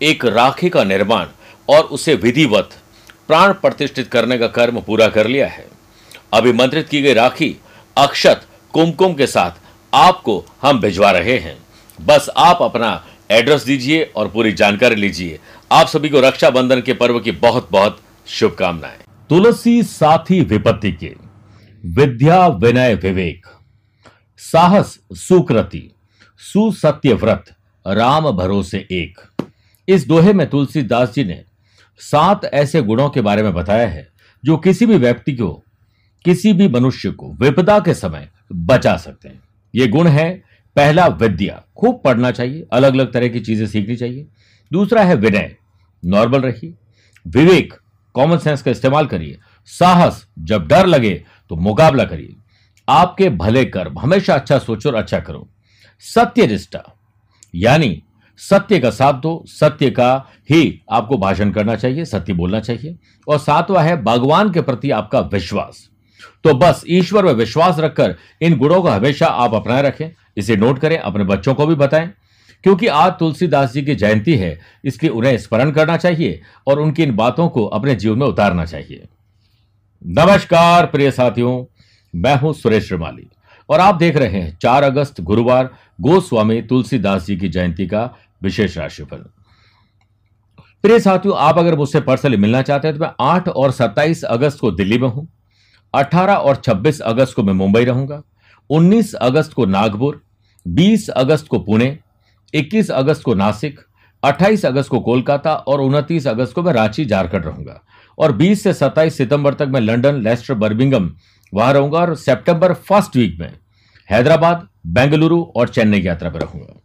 एक राखी का निर्माण और उसे विधिवत, प्राण प्रतिष्ठित करने का कर्म पूरा कर लिया है। अभिमंत्रित की गई राखी अक्षत कुमकुम के साथ आपको हम भिजवा रहे हैं। बस आप अपना एड्रेस दीजिए और पूरी जानकारी लीजिए। आप सभी को रक्षाबंधन के पर्व की बहुत बहुत शुभकामनाएँ। तुलसी साथी विपत्ति के, विद्या विनय विवेक, साहस सुकृति, सुसत्य व्रत, राम भरोसे एक। इस दोहे में तुलसीदास जी ने सात ऐसे गुणों के बारे में बताया है, जो किसी भी व्यक्ति को, किसी भी मनुष्य को विपदा के समय बचा सकते हैं। ये गुण है, पहला विद्या। खूब पढ़ना चाहिए अलग अलग तरह की चीज़ें सीखनी चाहिए। दूसरा है विनय। नॉर्मल रहिए। विवेक कॉमन सेंस का इस्तेमाल करिए। साहस, जब डर लगे तो मुकाबला करिए। आपके भले कर्म, हमेशा अच्छा सोचो और अच्छा करो। सत्य निष्ठा यानी सत्य का साथ दो, सत्य का ही आपको भाषण करना चाहिए, सत्य बोलना चाहिए। और सातवां है, भगवान के प्रति आपका विश्वास। तो बस ईश्वर में विश्वास रखकर इन गुणों को हमेशा आप अपनाए रखें। इसे नोट करें, अपने बच्चों को भी बताएँ। क्योंकि आज तुलसीदास जी की जयंती है इसलिए उन्हें स्मरण करना चाहिए और उनकी इन बातों को अपने जीवन में उतारना चाहिए। नमस्कार, प्रिय साथियों, मैं हूँ सुरेश श्रीमाली। और आप देख रहे हैं, चार अगस्त गुरुवार, गोस्वामी तुलसीदास जी की जयंती का विशेष राशिफल प्रिय साथियों, आप अगर मुझसे पर्सनली मिलना चाहते हैं तो मैं आठ और सत्ताईस अगस्त को दिल्ली में हूँ, अठारह और छब्बीस अगस्त को मैं मुंबई रहूँगा, उन्नीस अगस्त को नागपुर, बीस अगस्त को पुणे, इक्कीस अगस्त को नासिक, अट्ठाईस अगस्त को कोलकाता और उनतीस अगस्त को मैं रांची, झारखंड रहूँगा। और 20 से 27 सितंबर तक मैं लंदन, लेस्टर, बर्मिंगम वहाँ रहूँगा और सितंबर फ़र्स्ट वीक में हैदराबाद, बेंगलुरु और चेन्नई की यात्रा पर रहूँगा।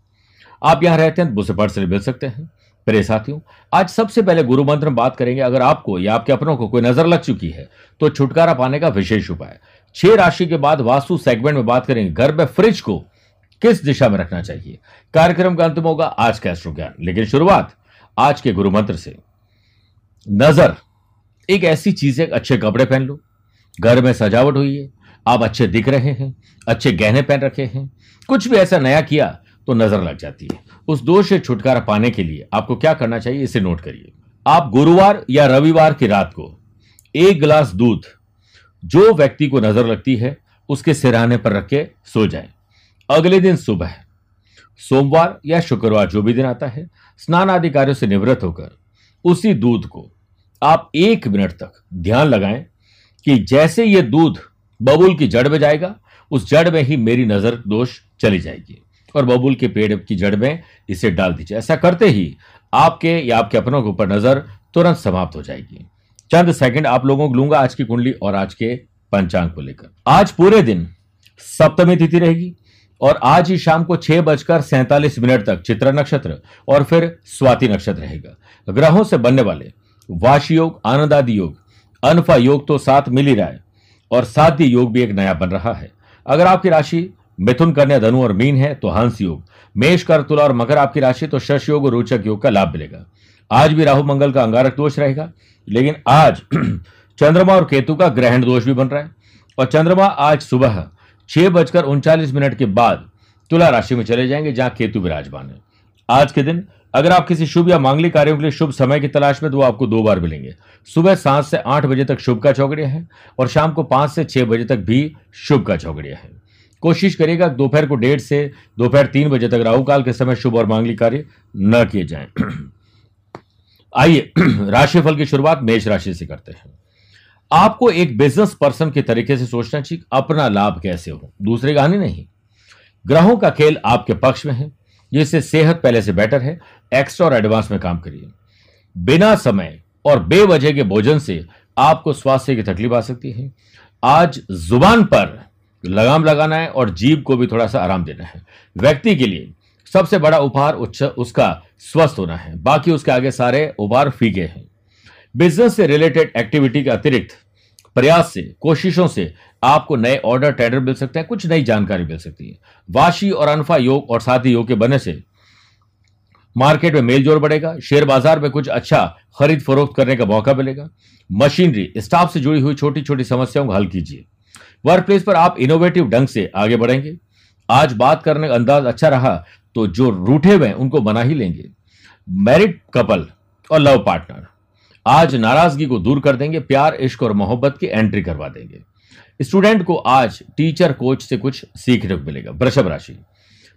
आप यहाँ रहते हैं तो मुझसे पर्सनली मिल सकते हैं। प्रिय साथियों, आज सबसे पहले गुरु मंत्र में बात करेंगे। अगर आपको या आपके अपनों को कोई नज़र लग चुकी है तो छुटकारा पाने का विशेष उपाय। छह राशि के बाद वास्तु सेगमेंट में बात करेंगे। घर में फ्रिज को किस दिशा में रखना चाहिए? कार्यक्रम का अंतिम होगा आज का एस्ट्रो ज्ञान लेकिन शुरुआत आज के गुरु मंत्र से। नज़र, एक ऐसी चीज़ है, अच्छे कपड़े पहन लो। घर में सजावट हुई है। आप अच्छे दिख रहे हैं, अच्छे गहने पहन रखे हैं। कुछ भी ऐसा नया किया तो नज़र लग जाती है। उस दोष से छुटकारा पाने के लिए आपको क्या करना चाहिए, इसे नोट करिए। आप गुरुवार या रविवार की रात को एक गिलास दूध जो व्यक्ति को नज़र लगती है, उसके सिराने पर रख के सो जाए। अगले दिन सुबह, सोमवार या शुक्रवार जो भी दिन आता है, स्नान आदि कार्यों से निवृत्त होकर उसी दूध को आप एक मिनट तक ध्यान लगाएँ कि जैसे ये दूध बबुल की जड़ में जाएगा, उस जड़ में ही मेरी नज़र दोष चली जाएगी। और बबुल के पेड़ की जड़ में इसे डाल दीजिए। ऐसा करते ही आपके या आपके अपनों के ऊपर नज़र तुरंत समाप्त हो जाएगी। चंद सेकंड आप लोगों को लूँगा आज की कुंडली और आज के पंचांग को लेकर। आज पूरे दिन सप्तमी तिथि रहेगी और आज ही शाम को छह बजकर सैंतालीस मिनट तक चित्र नक्षत्र और फिर स्वाति नक्षत्र रहेगा। ग्रहों से बनने वाले वाश योग आनंद आदि योग, अनफा योग तो साथ मिल ही रहा है और साध्य योग भी एक नया बन रहा है। अगर आपकी राशि मिथुन कन्या धनु और मीन है तो हंस योग। मेष कर तुला और मकर आपकी राशि तो शश योग और रोचक योग का लाभ मिलेगा। आज भी राहु मंगल का अंगारक दोष रहेगा, लेकिन आज चंद्रमा और केतु का ग्रहण दोष भी बन रहा है। और चंद्रमा आज सुबह छह बजकर उनचालीस मिनट के बाद तुला राशि में चले जाएँगे, जहाँ केतु विराजमान है। आज के दिन, अगर आप किसी शुभ या मांगलिक कार्यों के लिए शुभ समय की तलाश में तो आपको दो बार मिलेंगे। सुबह सात से आठ बजे तक शुभ का चौकड़िया है, और शाम को पाँच से छह बजे तक भी शुभ का चौकड़िया है। कोशिश करिएगा दोपहर को डेढ़ से दोपहर तीन बजे तक राहु काल के समय शुभ और मांगलिक कार्य न किए जाएँ। आइए, राशिफल की शुरुआत मेष राशि से करते हैं। आपको एक बिज़नेस पर्सन के तरीके से सोचना चाहिए, अपना लाभ कैसे हो? दूसरे का हानि नहीं। ग्रहों का खेल आपके पक्ष में है जिससे सेहत पहले से बेटर है एक्स्ट्रा और एडवांस में काम करिए। बिना समय और बेवजह के भोजन से आपको स्वास्थ्य की तकलीफ़ आ सकती है। आज ज़ुबान पर लगाम लगाना है और जीव को भी थोड़ा सा आराम देना है। व्यक्ति के लिए सबसे बड़ा उपहार उसका स्वस्थ होना है। बाकी उसके आगे सारे उपहार फीके हैं। बिज़नेस से रिलेटेड एक्टिविटी के अतिरिक्त प्रयास से, कोशिशों से आपको नए ऑर्डर, टेंडर मिल सकते हैं, कुछ नई जानकारी मिल सकती है। वाशी और अनफा योग और साथी योग के बनने से मार्केट में मेल ज़ोर बढ़ेगा, शेयर बाज़ार में कुछ अच्छा खरीद फरोख्त करने का मौका मिलेगा। मशीनरी, स्टाफ से जुड़ी हुई छोटी छोटी समस्याओं को हल कीजिए। वर्क प्लेस पर आप इनोवेटिव ढंग से आगे बढ़ेंगे। आज बात करने का अंदाज अच्छा रहा तो जो रूठे हुए उनको बना ही लेंगे। मैरिड कपल और लव पार्टनर आज नाराज़गी को दूर कर देंगे, प्यार, इश्क और मोहब्बत की एंट्री करवा देंगे। स्टूडेंट को आज टीचर कोच से कुछ सीखने को मिलेगा। वृषभ राशि।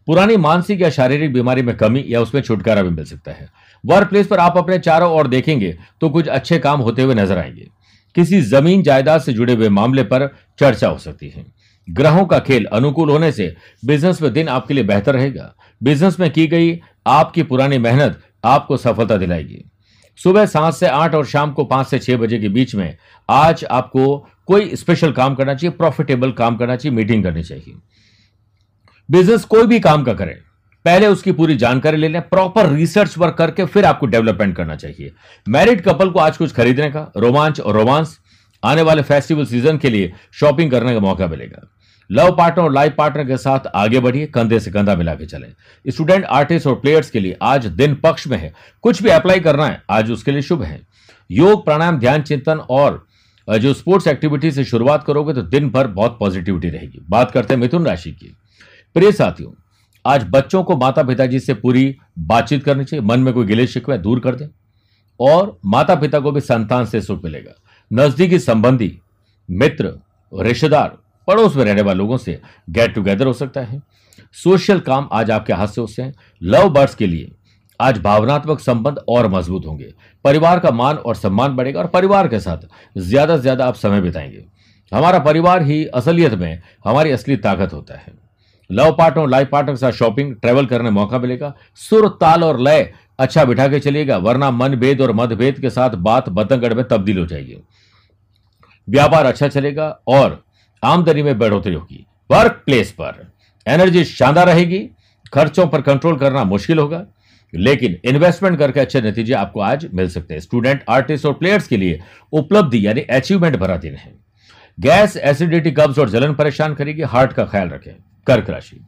पुरानी मानसिक या शारीरिक बीमारी में कमी या उसमें छुटकारा भी मिल सकता है। वर्क प्लेस पर आप अपने चारों ओर देखेंगे तो कुछ अच्छे काम होते हुए नज़र आएँगे। किसी ज़मीन जायदाद से जुड़े हुए मामले पर चर्चा हो सकती है। ग्रहों का खेल अनुकूल होने से बिज़नेस में दिन आपके लिए बेहतर रहेगा। बिज़नेस में की गई आपकी पुरानी मेहनत आपको सफलता दिलाएगी। सुबह सात से आठ और शाम को पाँच से छह बजे के बीच में आज आपको कोई स्पेशल काम करना चाहिए प्रॉफिटेबल काम करना चाहिए मीटिंग करनी चाहिए। बिज़नेस कोई भी काम का करें पहले उसकी पूरी जानकारी ले लें प्रॉपर रिसर्च वर्क करके फिर आपको डेवलपमेंट करना चाहिए। मैरिड कपल को आज कुछ खरीदने का, रोमांच और रोमांस, आने वाले फेस्टिवल सीज़न के लिए शॉपिंग करने का मौका मिलेगा। लव पार्टनर और लाइफ पार्टनर के साथ आगे बढ़िए, कंधे से कंधा मिला के चलें। स्टूडेंट आर्टिस्ट और प्लेयर्स के लिए आज दिन पक्ष में है। कुछ भी अप्लाई करना है, आज उसके लिए शुभ है। योग, प्राणायाम, ध्यान, चिंतन और जो स्पोर्ट्स एक्टिविटी से शुरुआत करोगे तो दिन भर बहुत पॉजिटिविटी रहेगी। बात करते हैं मिथुन राशि की। प्रिय साथियों आज बच्चों को माता पिताजी से पूरी बातचीत करनी चाहिए। मन में कोई गिले शिकवे, दूर कर दें। और माता पिता को भी संतान से सुख मिलेगा। नजदीकी संबंधी, मित्र, रिश्तेदार, पड़ोस में रहने वाले लोगों से गेट टुगेदर हो सकता है। सोशल काम आज आपके हाथ से उससे लव बर्ड्स के लिए आज भावनात्मक संबंध और मज़बूत होंगे। परिवार का मान और सम्मान बढ़ेगा और परिवार के साथ ज़्यादा से ज़्यादा आप समय बिताएँगे। हमारा परिवार ही असलियत में हमारी असली ताकत होता है। लव पार्टनर लाइफ पार्टनर के साथ शॉपिंग, ट्रेवल करने मौका मिलेगा। सुर, ताल और लय अच्छा बिठा के चलिएगा, वरना मन भेद और मतभेद के साथ बात बतंगड़ में तब्दील हो जाएगी। व्यापार अच्छा चलेगा और आमदनी में बढ़ोतरी होगी। वर्क प्लेस पर एनर्जी शानदार रहेगी, खर्चों पर कंट्रोल करना मुश्किल होगा, लेकिन इन्वेस्टमेंट करके अच्छे नतीजे आपको आज मिल सकते हैं। स्टूडेंट आर्टिस्ट और प्लेयर्स के लिए उपलब्धि यानी अचीवमेंट भरा दिन है। गैस एसिडिटी कब्ज और जलन परेशान करेगी हार्ट का ख्याल रखें। कर्क राशि।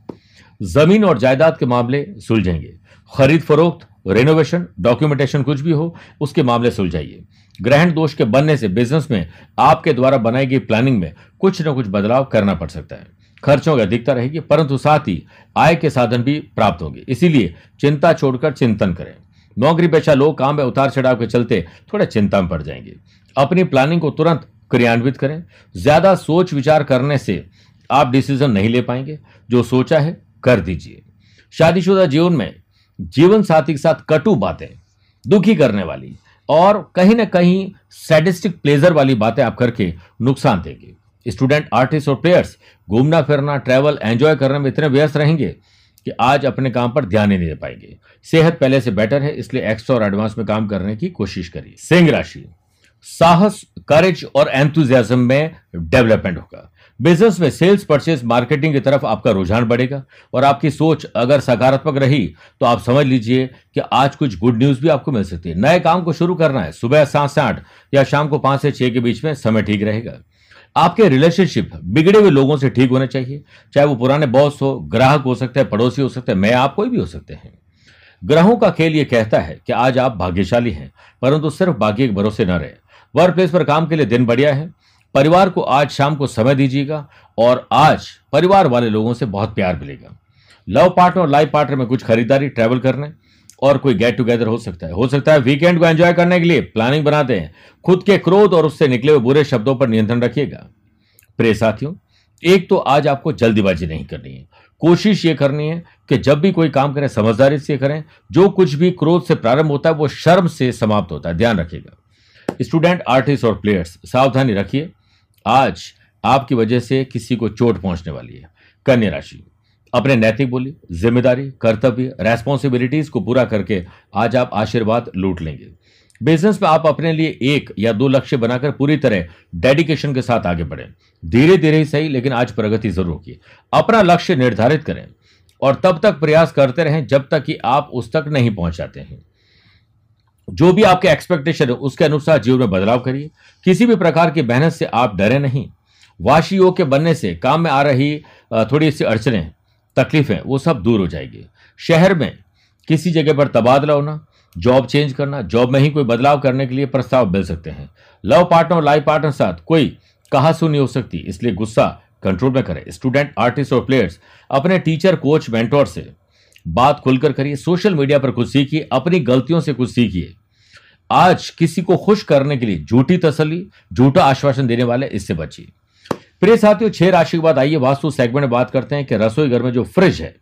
ज़मीन और जायदाद के मामले सुलझेंगे। खरीद फरोख्त रेनोवेशन डॉक्यूमेंटेशन कुछ भी हो, उसके मामले सुलझाइए। ग्रहण दोष के बनने से बिज़नेस में, आपके द्वारा बनाई गई प्लानिंग में कुछ न कुछ बदलाव करना पड़ सकता है। खर्चों की अधिकता रहेगी, परंतु साथ ही आय के साधन भी प्राप्त होंगे। इसीलिए चिंता छोड़कर चिंतन करें। नौकरी पेशा लोग काम में उतार चढ़ाव के चलते थोड़े चिंता में पड़ जाएँगे। अपनी प्लानिंग को तुरंत क्रियान्वित करें। ज़्यादा सोच विचार करने से आप डिसीज़न नहीं ले पाएँगे। जो सोचा है, कर दीजिए। शादीशुदा जीवन में जीवन साथी के साथ कटु बातें दुखी करने वाली और कहीं ना कहीं सैडिस्टिक प्लेजर वाली बातें आप करके नुकसान देंगे। स्टूडेंट आर्टिस्ट और प्लेयर्स घूमना, फिरना ट्रैवल एंजॉय करने में इतने व्यस्त रहेंगे कि आज अपने काम पर ध्यान ही नहीं दे पाएँगे। सेहत पहले से बेटर है, इसलिए एक्स्ट्रा और एडवांस में काम करने की कोशिश करिए। सिंह राशि, साहस करेज और एंथुजियाज्म में डेवलपमेंट होगा। बिज़नेस में सेल्स परचेज मार्केटिंग की तरफ़ आपका रुझान बढ़ेगा। और आपकी सोच अगर सकारात्मक रही तो आप समझ लीजिए कि आज कुछ गुड न्यूज़ भी आपको मिल सकती है। नए काम को शुरू करना है। सुबह सात से आठ या शाम को पाँच से छह के बीच में समय ठीक रहेगा। आपके रिलेशनशिप बिगड़े हुए लोगों से ठीक होने चाहिए। चाहे वो पुराने बॉस हो, ग्राहक हो सकते हैं, पड़ोसी हो सकते हैं, मैं आप कोई भी हो सकते हैं। ग्रहों का खेल ये कहता है कि आज आप भाग्यशाली हैं, परंतु सिर्फ़ भाग्य के भरोसे न रहे। वर्क प्लेस पर काम के लिए दिन बढ़िया है। परिवार को आज शाम को समय दीजिएगा और आज परिवार वाले लोगों से बहुत प्यार मिलेगा। लव पार्टनर और लाइफ पार्टनर में कुछ खरीदारी ट्रैवल करने और कोई गेट टुगेदर हो सकता है। हो सकता है वीकेंड को एंजॉय करने के लिए प्लानिंग बनाते हैं। खुद के क्रोध और उससे निकले हुए बुरे शब्दों पर नियंत्रण रखिएगा। प्रिय साथियों, एक तो आज आपको जल्दीबाजी नहीं करनी है। कोशिश ये करनी है कि जब भी कोई काम करें, समझदारी से करें, जो कुछ भी क्रोध से प्रारंभ होता है, वो शर्म से समाप्त होता है। ध्यान रखिएगा। स्टूडेंट, आर्टिस्ट और प्लेयर्स, सावधानी रखिए। आज आपकी वजह से किसी को चोट पहुँचने वाली है। कन्या राशि, अपने नैतिक बोली, ज़िम्मेदारी, कर्तव्य रेस्पॉन्सिबिलिटीज को पूरा करके आज आप आशीर्वाद लूट लेंगे। बिज़नेस में आप अपने लिए एक या दो लक्ष्य बनाकर पूरी तरह डेडिकेशन के साथ आगे बढ़ें। धीरे धीरे ही सही, लेकिन आज प्रगति ज़रूर होगी। अपना लक्ष्य निर्धारित करें और तब तक प्रयास करते रहें जब तक कि आप उस तक नहीं पहुँच जाते हैं। जो भी आपके एक्सपेक्टेशन है, उसके अनुसार जीवन में बदलाव करिए। किसी भी प्रकार की मेहनत से आप डरे नहीं। वाशी योग के बनने से काम में आ रही थोड़ी सी अड़चने, तकलीफें, वो सब दूर हो जाएगी। शहर में किसी जगह पर तबादला होना जॉब चेंज करना जॉब में ही कोई बदलाव करने के लिए प्रस्ताव मिल सकते हैं। लव पार्टनर और लाइफ पार्टनर साथ कोई कहा सुनी हो सकती, इसलिए गुस्सा कंट्रोल में करें। स्टूडेंट आर्टिस्ट और प्लेयर्स अपने टीचर कोच मेंटोर से बात खुलकर करिए। सोशल मीडिया पर कुछ सीखिए, अपनी गलतियों से कुछ सीखिए। आज किसी को खुश करने के लिए झूठी तसली झूठा आश्वासन देने वाले इससे बचिए। प्रिय साथियों, छह राशि के बाद आइए वास्तु सेगमेंट में बात करते हैं कि रसोई घर में जो फ्रिज है,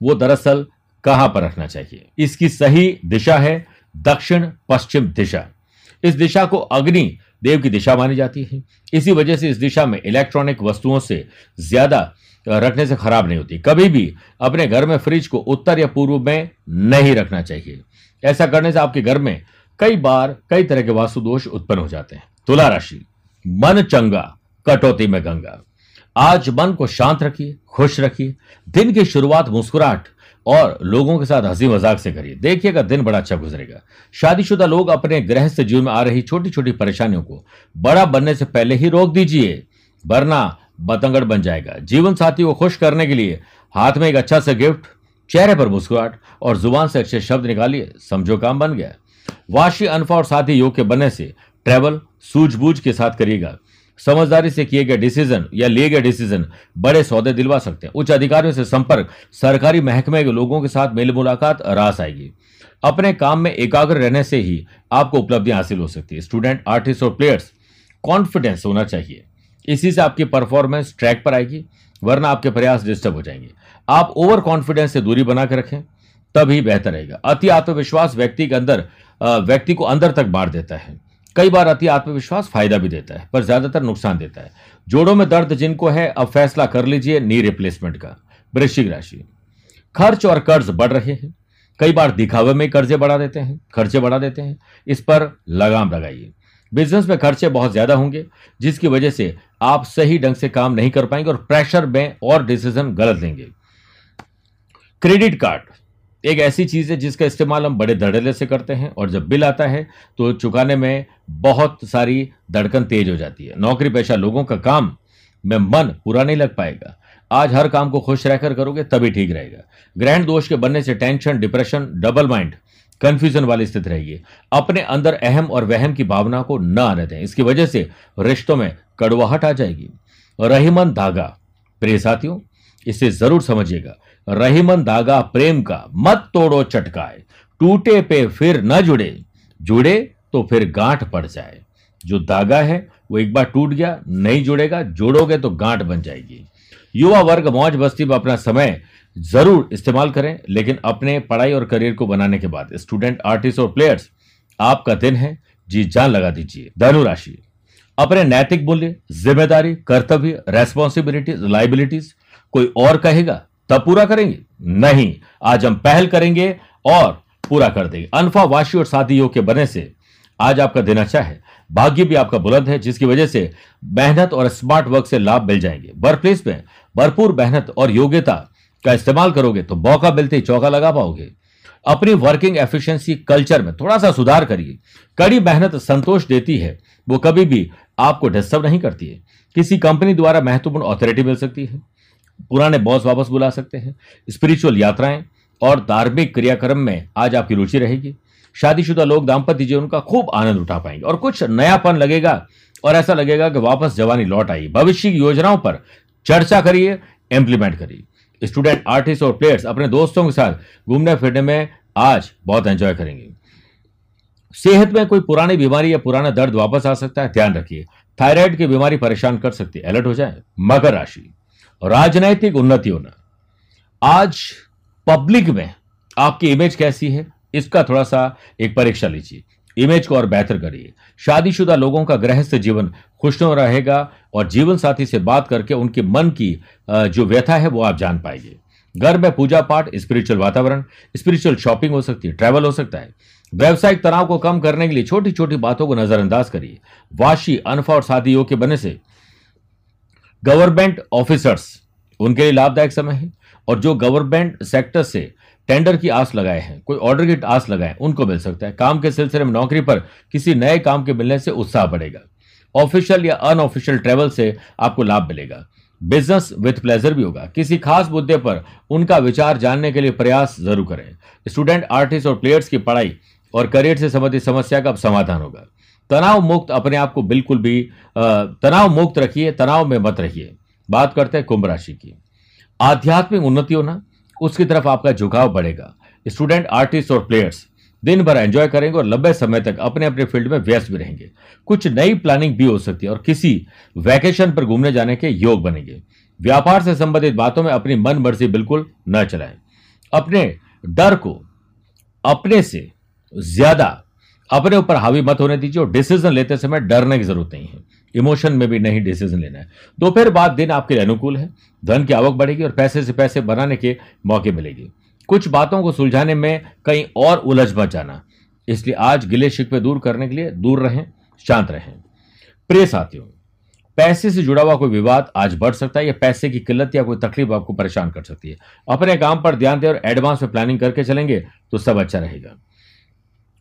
वो दरअसल कहाँ पर रखना चाहिए? इसकी सही दिशा है दक्षिण पश्चिम दिशा। इस दिशा को अग्नि देव की दिशा मानी जाती है। इसी वजह से इस दिशा में इलेक्ट्रॉनिक वस्तुओं से ज़्यादा रखने से खराब नहीं होती। कभी भी अपने घर में फ्रिज को उत्तर या पूर्व में नहीं रखना चाहिए। ऐसा करने से आपके घर में कई बार कई तरह के वास्तु दोष उत्पन्न हो जाते हैं। तुला राशि, मन चंगा, कटौती में गंगा। आज मन को शांत रखिए, खुश रखिए, दिन की शुरुआत मुस्कुराहट और लोगों के साथ हँसी मज़ाक से करिए। देखिएगा दिन बड़ा अच्छा गुजरेगा। शादीशुदा लोग अपने गृहस्थ जीवन में आ रही छोटी छोटी परेशानियों को बड़ा बनने से पहले ही रोक दीजिए, वरना बतंगड़ बन जाएगा। जीवन साथी को खुश करने के लिए हाथ में एक अच्छा सा गिफ्ट, चेहरे पर मुस्कुराहट और ज़ुबान से अच्छे शब्द निकालिए। समझो काम बन गया। वाशी अनफा और साथी योग के बनने से ट्रेवल सूझबूझ के साथ करिएगा। समझदारी से किए गए डिसीज़न या लिए गए डिसीज़न बड़े सौदे दिलवा सकते हैं। उच्च अधिकारियों से संपर्क, सरकारी महकमे के लोगों के साथ मेल मुलाकात रास आएगी। अपने काम में एकाग्र रहने से ही आपको उपलब्धियाँ हासिल हो सकती है। स्टूडेंट, आर्टिस्ट और प्लेयर्स, कॉन्फिडेंस होना चाहिए। इसी से आपकी परफॉर्मेंस ट्रैक पर आएगी, वरना आपके प्रयास डिस्टर्ब हो जाएँगे। आप ओवर कॉन्फिडेंस से दूरी बना के रखें, तभी बेहतर रहेगा। अति आत्मविश्वास व्यक्ति के अंदर व्यक्ति को अंदर तक बांट देता है। कई बार अति आत्मविश्वास फ़ायदा भी देता है, पर ज़्यादातर नुकसान देता है। जोड़ों में दर्द जिनको है, अब फैसला कर लीजिए नी रिप्लेसमेंट का। वृश्चिक राशि। खर्च और कर्ज बढ़ रहे हैं। कई बार दिखावे में कर्जे बढ़ा देते हैं, खर्चे बढ़ा देते हैं। इस पर लगाम लगाइए। बिज़नेस में खर्चे बहुत ज़्यादा होंगे, जिसकी वजह से आप सही ढंग से काम नहीं कर पाएँगे और प्रेशर में और डिसीज़न गलत लेंगे। Credit card. एक ऐसी चीज़ है जिसका इस्तेमाल हम बड़े धड़ल्ले से करते हैं और जब बिल आता है तो चुकाने में बहुत सारी धड़कन तेज हो जाती है। नौकरी पेशा लोगों का काम में मन पूरा नहीं लग पाएगा। आज हर काम को खुश रहकर करोगे तभी ठीक रहेगा। ग्रहण दोष के बनने से tension, depression, double mind confusion वाली स्थिति रहेगी अपने अंदर अहम और वहम की भावना को न आने दें। इसकी वजह से रिश्तों में कड़वाहट आ जाएगी। रहीमन धागा। प्रिय साथियों, इसे ज़रूर समझिएगा। रहीमन धागा प्रेम का मत तोड़ो चटकाए। टूटे पे फिर न जुड़े। जुड़े तो फिर गांठ पड़ जाए। जो धागा है, वो एक बार टूट गया, नहीं जुड़ेगा, जोड़ोगे तो गांठ बन जाएगी। युवा वर्ग मौज बस्ती में अपना समय ज़रूर इस्तेमाल करें, लेकिन अपने पढ़ाई और करियर को बनाने के बाद। स्टूडेंट, आर्टिस्ट और प्लेयर्स, आपका दिन है। जी जान लगा दीजिए। धनुराशि। अपने नैतिक मूल्य, ज़िम्मेदारी, कर्तव्य रेस्पॉन्सिबिलिटीज लाइबिलिटीज कोई और कहेगा? तब पूरा करेंगे? नहीं। आज हम पहल करेंगे और पूरा कर देंगे। अनफा वाशी और शादी योग के बने से आज आपका दिन अच्छा है। भाग्य भी आपका बुलंद है, जिसकी वजह से मेहनत और स्मार्ट वर्क से लाभ मिल जाएँगे। वर्क प्लेस में भरपूर मेहनत और योग्यता का इस्तेमाल करोगे तो मौका मिलते ही चौका लगा पाओगे। अपनी वर्किंग एफिशिएंसी कल्चर में थोड़ा सा सुधार करिए। कड़ी मेहनत संतोष देती है। वो कभी भी आपको डिस्टर्ब नहीं करती है। किसी कंपनी द्वारा महत्वपूर्ण ऑथोरिटी मिल सकती है। पुराने बॉस वापस बुला सकते हैं। स्पिरिचुअल यात्राएँ और धार्मिक क्रियाक्रम में आज आपकी रुचि रहेगी। शादीशुदा लोग दाम्पत्य जीवन का खूब आनंद उठा पाएँगे और कुछ नयापन लगेगा और ऐसा लगेगा कि वापस जवानी लौट आई। भविष्य की योजनाओं पर चर्चा करिए इंप्लीमेंट करिए। स्टूडेंट आर्टिस्ट और प्लेयर्स अपने दोस्तों के साथ घूमने फिरने में आज बहुत एंजॉय करेंगे। सेहत में कोई पुरानी बीमारी या पुराना दर्द वापस आ सकता है, ध्यान रखिए। थायराइड की बीमारी परेशान कर सकती है अलर्ट हो जाए। मकर राशि। राजनैतिक उन्नति होना आज पब्लिक में आपकी इमेज कैसी है? इसका थोड़ा सा एक परीक्षा लीजिए। इमेज को और बेहतर करिए। शादीशुदा लोगों का गृहस्थ जीवन खुशनुमा रहेगा और जीवन साथी से बात करके उनके मन की जो व्यथा है वो आप जान पाएँगे। घर में पूजा पाठ स्पिरिचुअल वातावरण स्पिरिचुअल शॉपिंग हो सकती है ट्रैवल हो सकता है। व्यवसायिक तनाव को कम करने के लिए छोटी छोटी बातों को नजरअंदाज करिए। वाशी, अनफा और शादी योग के बनने से गवर्नमेंट ऑफिसर्स, उनके लिए लाभदायक समय है और जो गवर्नमेंट सेक्टर से टेंडर की आस लगाए हैं, कोई ऑर्डर की आस लगाए, उनको मिल सकता है। काम के सिलसिले में नौकरी पर किसी नए काम के मिलने से उत्साह बढ़ेगा। ऑफिशियल या अनऑफिशियल ट्रेवल से आपको लाभ मिलेगा। बिज़नेस विथ प्लेजर भी होगा। किसी खास मुद्दे पर उनका विचार जानने के लिए प्रयास ज़रूर करें। स्टूडेंट, आर्टिस्ट और प्लेयर्स की पढ़ाई और करियर से संबंधित समस्या का समाधान होगा। तनाव मुक्त अपने आप को बिल्कुल भी तनाव मुक्त रखिए, तनाव में मत रहिए। बात करते हैं कुंभ राशि की। आध्यात्मिक उन्नति होना उसकी तरफ़ आपका झुकाव बढ़ेगा। स्टूडेंट, आर्टिस्ट और प्लेयर्स दिन भर एंजॉय करेंगे और लंबे समय तक अपने अपने फ़ील्ड में व्यस्त भी रहेंगे। कुछ नई प्लानिंग भी हो सकती है और किसी वैकेशन पर घूमने जाने के योग बनेंगे। व्यापार से संबंधित बातों में अपनी मन मर्ज़ी बिल्कुल न चलाएँ। अपने डर को अपने से ज़्यादा अपने ऊपर हावी मत होने दीजिए और डिसीज़न लेते समय डरने की ज़रूरत नहीं है। इमोशन में भी नहीं डिसीज़न लेना है। दोपहर बाद दिन आपके लिए अनुकूल है। धन की आवक बढ़ेगी और पैसे से पैसे बनाने के मौके मिलेगी। कुछ बातों को सुलझाने में कहीं और उलझ मत जाना। इसलिए आज गिले शिकवे दूर करने के लिए दूर रहें, शांत रहें। प्रिय साथियों, पैसे से जुड़ा हुआ कोई विवाद आज बढ़ सकता है या पैसे की किल्लत या कोई तकलीफ़ आपको परेशान कर सकती है। अपने काम पर ध्यान दें और एडवांस में प्लानिंग करके चलेंगे तो सब अच्छा रहेगा।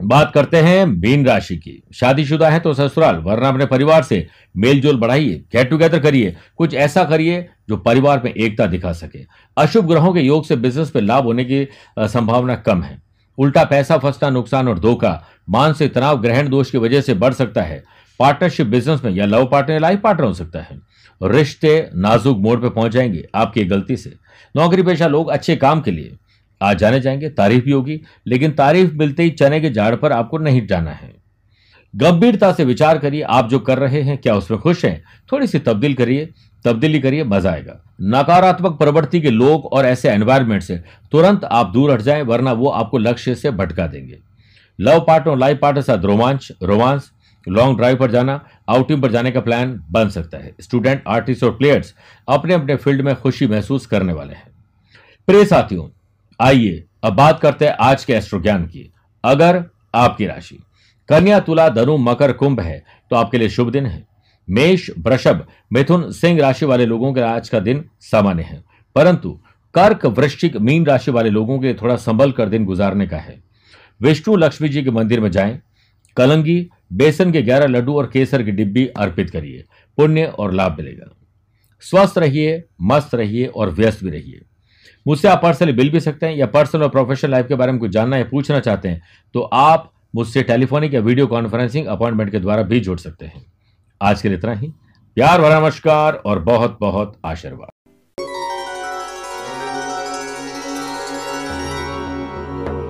बात करते हैं मीन राशि की। शादीशुदा है तो ससुराल, वरना अपने परिवार से मेलजोल बढ़ाइए गेट टुगेदर करिए, कुछ ऐसा करिए जो परिवार में एकता दिखा सके। अशुभ ग्रहों के योग से बिज़नेस पे लाभ होने की संभावना कम है। उल्टा पैसा फंसना, नुकसान और धोखा, मानसिक तनाव, ग्रहण दोष की वजह से बढ़ सकता है। पार्टनरशिप बिज़नेस में या लव पार्टनर लाइफ पार्टनर हो सकता है। रिश्ते नाजुक मोड़ पर पहुँच जाएँगे आपकी गलती से। नौकरी पेशा लोग अच्छे काम के लिए आज जाने जाएँगे, तारीफ़ भी होगी, लेकिन तारीफ़ मिलते ही चने के झाड़ पर आपको नहीं जाना है। गंभीरता से विचार करिए, आप जो कर रहे हैं, क्या उसमें खुश हैं? थोड़ी सी तब्दील करिए, तब्दीली करिए, मज़ा आएगा। नकारात्मक प्रवृत्ति के लोग और ऐसे एनवायरमेंट से तुरंत आप दूर हट जाएँ, वरना वो आपको लक्ष्य से भटका देंगे। लव पार्टनर लाइफ पार्टनर साथ रोमांच, रोमांस लॉन्ग ड्राइव पर जाना आउटिंग पर जाने का प्लान बन सकता है। स्टूडेंट आर्टिस्ट और प्लेयर्स अपने अपने फ़ील्ड में खुशी महसूस करने वाले हैं। प्रिय साथियों आइए, अब बात करते हैं आज के एस्ट्रो ज्ञान की। अगर आपकी राशि, कन्या, तुला, धनु, मकर, कुंभ है तो आपके लिए शुभ दिन है। मेष, वृषभ, मिथुन, सिंह राशि वाले लोगों के आज का दिन सामान्य है। परंतु कर्क, वृश्चिक, मीन राशि वाले लोगों के थोड़ा संभल कर दिन गुजारने का है। विष्णु, लक्ष्मी जी के मंदिर में जाएँ, कलंगी, बेसन के ग्यारह लड्डू और केसर की डिब्बी अर्पित करिए। पुण्य और लाभ मिलेगा। स्वस्थ रहिए, मस्त रहिए और व्यस्त भी रहिए। मुझसे आप पर्सनली मिल भी सकते हैं या पर्सनल और प्रोफेशनल लाइफ के बारे में कुछ जानना या पूछना चाहते हैं तो आप मुझसे टेलीफोनिक या वीडियो कॉन्फ्रेंसिंग अपॉइंटमेंट के द्वारा भी जुड़ सकते हैं। आज के लिए इतना ही। प्यार भरा नमस्कार और बहुत बहुत आशीर्वाद।